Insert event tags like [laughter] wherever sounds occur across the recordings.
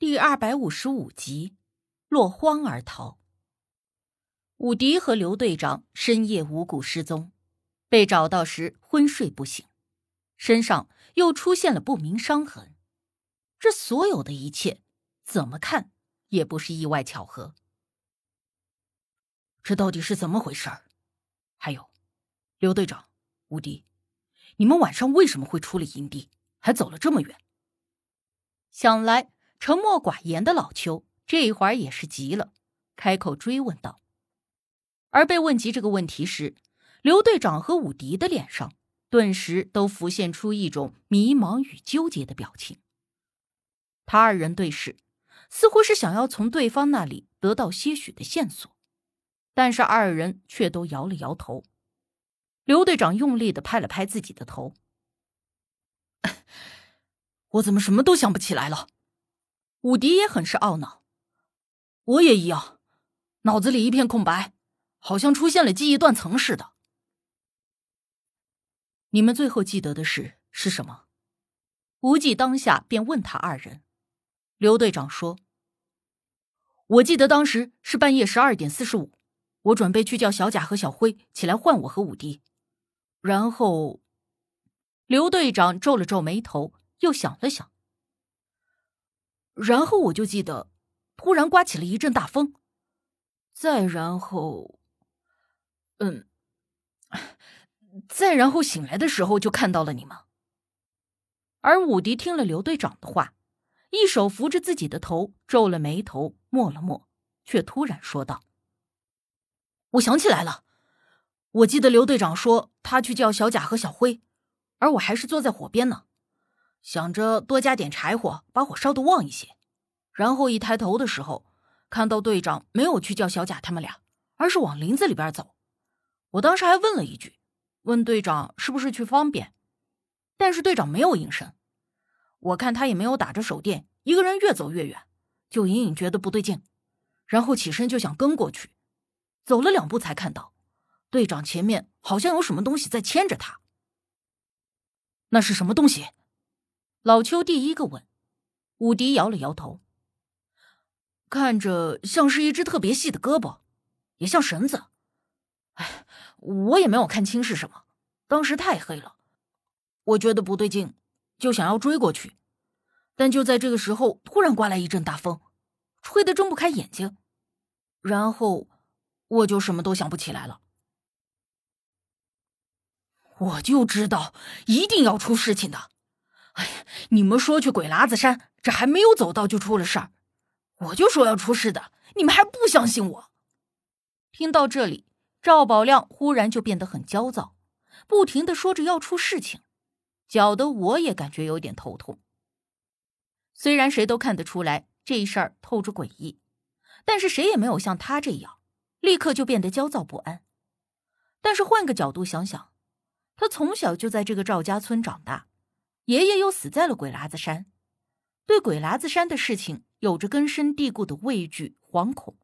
第二百五十五集，落荒而逃。武迪和刘队长深夜无故失踪，被找到时昏睡不醒，身上又出现了不明伤痕。这所有的一切，怎么看也不是意外巧合。这到底是怎么回事？还有，刘队长、武迪，你们晚上为什么会出了营地，还走了这么远？想来。沉默寡言的老邱这一会儿也是急了，开口追问道。而被问及这个问题时，刘队长和武迪的脸上顿时都浮现出一种迷茫与纠结的表情。他二人对视，似乎是想要从对方那里得到些许的线索，但是二人却都摇了摇头。刘队长用力的拍了拍自己的头：[laughs] “我怎么什么都想不起来了？”武迪也很是懊恼，我也一样，脑子里一片空白，好像出现了记忆断层似的。你们最后记得的事是什么？无忌当下便问他二人。刘队长说：“我记得当时是半夜十二点四十五，我准备去叫小贾和小辉起来换我和武迪，然后……”刘队长皱了皱眉头，又想了想。然后我就记得，突然刮起了一阵大风，再然后，嗯，再然后醒来的时候就看到了你们。而武迪听了刘队长的话，一手扶着自己的头，皱了眉头，默了默，却突然说道：“我想起来了，我记得刘队长说他去叫小贾和小辉，而我还是坐在火边呢。”想着多加点柴火，把火烧得旺一些，然后一抬头的时候，看到队长没有去叫小贾他们俩，而是往林子里边走。我当时还问了一句，问队长是不是去方便，但是队长没有应声。我看他也没有打着手电，一个人越走越远，就隐隐觉得不对劲，然后起身就想跟过去，走了两步才看到，队长前面好像有什么东西在牵着他。那是什么东西？老邱第一个问，武迪摇了摇头，看着像是一只特别细的胳膊，也像绳子。哎，我也没有看清是什么，当时太黑了，我觉得不对劲，就想要追过去，但就在这个时候，突然刮来一阵大风，吹得睁不开眼睛，然后我就什么都想不起来了。我就知道一定要出事情的。哎呀！你们说去鬼喇子山，这还没有走到就出了事儿，我就说要出事的，你们还不相信我。听到这里，赵宝亮忽然就变得很焦躁，不停的说着要出事情，搅得我也感觉有点头痛。虽然谁都看得出来这事儿透着诡异，但是谁也没有像他这样，立刻就变得焦躁不安。但是换个角度想想，他从小就在这个赵家村长大。爷爷又死在了鬼喇子山，对鬼喇子山的事情有着根深蒂固的畏惧、惶恐，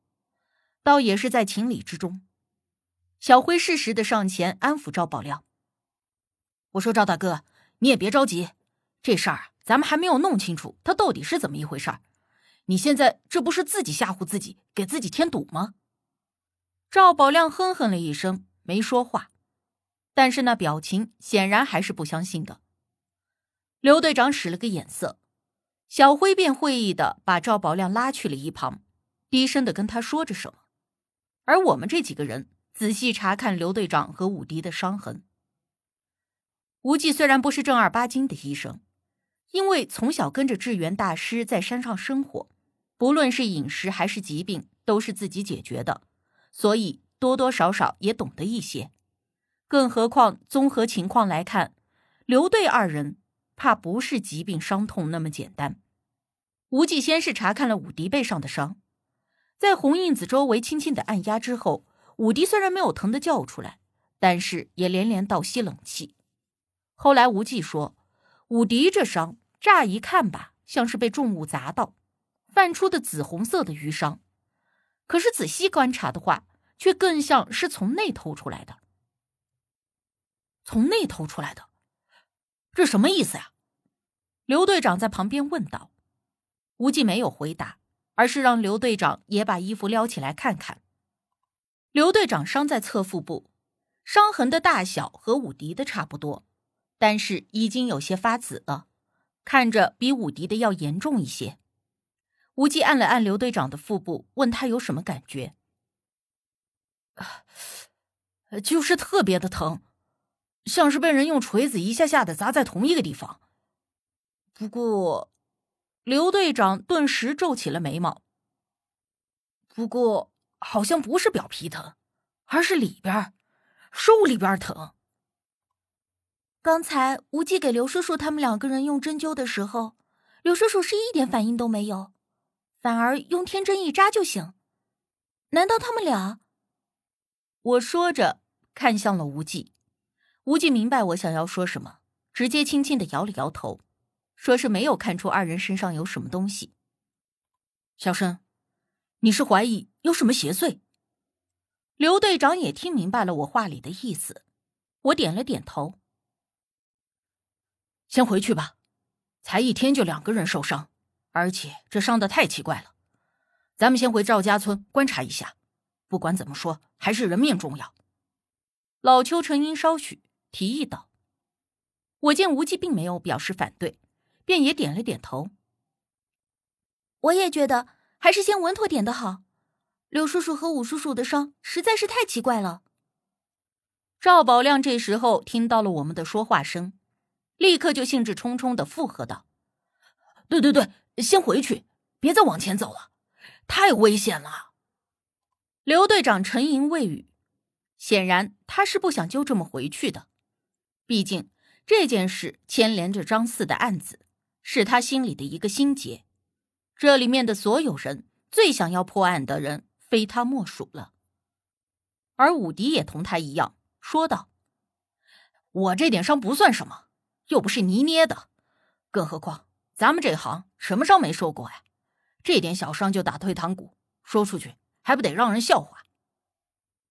倒也是在情理之中。小辉适时的上前安抚赵宝亮：“我说赵大哥，你也别着急，这事儿咱们还没有弄清楚，他到底是怎么一回事儿。你现在这不是自己吓唬自己，给自己添堵吗？”赵宝亮哼哼了一声，没说话，但是那表情显然还是不相信的。刘队长使了个眼色，小辉便会意的把赵宝亮拉去了一旁，低声的跟他说着什么。而我们这几个人仔细查看刘队长和武迪的伤痕。无忌虽然不是正儿八经的医生，因为从小跟着智源大师在山上生活，不论是饮食还是疾病都是自己解决的，所以多多少少也懂得一些。更何况综合情况来看，刘队二人。怕不是疾病伤痛那么简单。无忌先是查看了武迪背上的伤，在红印子周围轻轻的按压之后，武迪虽然没有疼的叫出来，但是也连连倒吸冷气。后来无忌说，武迪这伤乍一看吧，像是被重物砸到，泛出的紫红色的淤伤，可是仔细观察的话，却更像是从内透出来的。从内透出来的。这什么意思呀？刘队长在旁边问道。无忌没有回答，而是让刘队长也把衣服撩起来看看。刘队长伤在侧腹部，伤痕的大小和武迪的差不多，但是已经有些发紫了，看着比武迪的要严重一些。无忌按了按刘队长的腹部，问他有什么感觉。啊 [sighs] 就是特别的疼，像是被人用锤子一下下的砸在同一个地方。不过，刘队长顿时皱起了眉毛。不过。好像不是表皮疼，而是里边，肉里边疼。刚才无忌给刘叔叔他们两个人用针灸的时候，刘叔叔是一点反应都没有，反而用天针一扎就行。难道他们俩？我说着看向了无忌，无忌明白我想要说什么，直接轻轻的摇了摇头，说是没有看出二人身上有什么东西。小生。你是怀疑有什么邪祟？刘队长也听明白了我话里的意思，我点了点头。先回去吧，才一天就两个人受伤，而且这伤的太奇怪了。咱们先回赵家村观察一下。不管怎么说，还是人命重要。老邱沉吟稍许，提议道：“我见无忌并没有表示反对，便也点了点头。我也觉得。”还是先稳妥点的好。刘叔叔和武叔叔的伤实在是太奇怪了。赵宝亮这时候听到了我们的说话声，立刻就兴致冲冲的附和道：“对对对，先回去，别再往前走了，太危险了。”刘队长沉吟未语，显然他是不想就这么回去的。毕竟这件事牵连着张四的案子，是他心里的一个心结。这里面的所有人，最想要破案的人，非他莫属了。而武迪也同他一样说道：“我这点伤不算什么，又不是泥捏的，更何况咱们这行什么伤没受过呀？这点小伤就打退堂鼓，说出去还不得让人笑话？”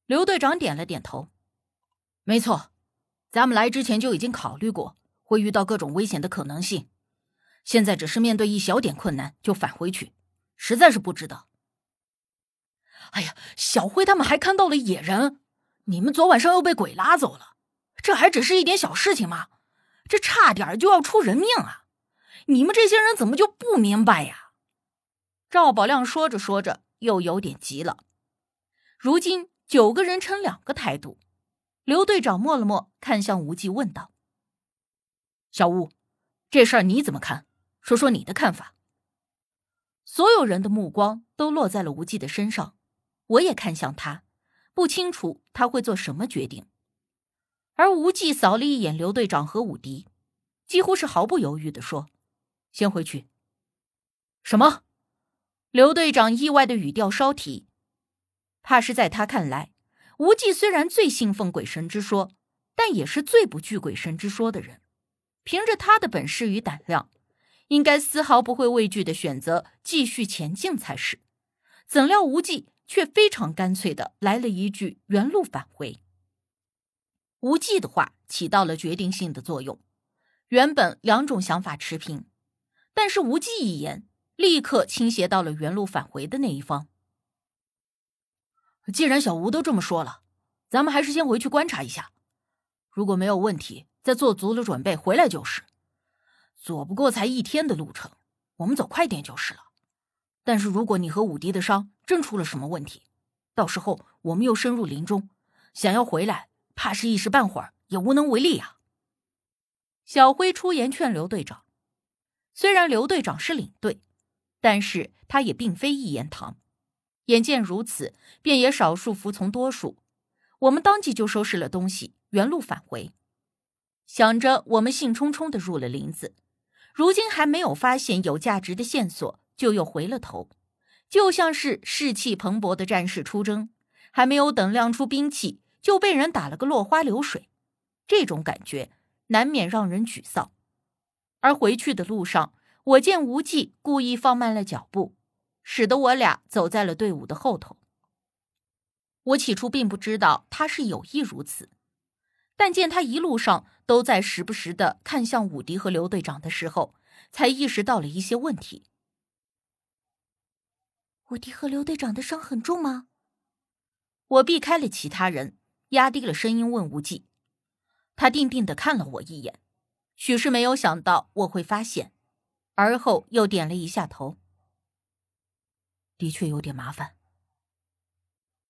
刘队长点了点头：“没错，咱们来之前就已经考虑过会遇到各种危险的可能性。”现在只是面对一小点困难就返回去，实在是不值得。哎呀，小辉他们还看到了野人，你们昨晚上又被鬼拉走了，这还只是一点小事情吗？这差点就要出人命啊！你们这些人怎么就不明白呀？赵宝亮说着说着又有点急了。如今九个人成两个态度，刘队长默了默，看向无忌问道：“小吴，这事儿你怎么看？”说说你的看法。所有人的目光都落在了无忌的身上，我也看向他，不清楚他会做什么决定。而无忌扫了一眼刘队长和武迪，几乎是毫不犹豫的说：“先回去。”什么？刘队长意外的语调稍提，怕是在他看来，无忌虽然最信奉鬼神之说，但也是最不惧鬼神之说的人。凭着他的本事与胆量。应该丝毫不会畏惧的选择继续前进才是，怎料无忌却非常干脆的来了一句“原路返回”。无忌的话起到了决定性的作用。原本两种想法持平，但是无忌一言，立刻倾斜到了原路返回的那一方。既然小吴都这么说了，咱们还是先回去观察一下，如果没有问题，再做足了准备回来就是。左不过才一天的路程，我们走快点就是了。但是如果你和武迪的伤真出了什么问题，到时候我们又深入林中，想要回来，怕是一时半会儿也无能为力啊。小辉出言劝刘队长，虽然刘队长是领队，但是他也并非一言堂。眼见如此，便也少数服从多数。我们当即就收拾了东西，原路返回。想着我们兴冲冲的入了林子。如今还没有发现有价值的线索，就又回了头，就像是士气蓬勃的战士出征，还没有等亮出兵器，就被人打了个落花流水，这种感觉难免让人沮丧。而回去的路上，我见无忌故意放慢了脚步，使得我俩走在了队伍的后头。我起初并不知道他是有意如此。但见他一路上都在时不时的看向武迪和刘队长的时候，才意识到了一些问题。武迪和刘队长的伤很重吗？我避开了其他人，压低了声音问无忌。他定定的看了我一眼，许是没有想到我会发现，而后又点了一下头。的确有点麻烦。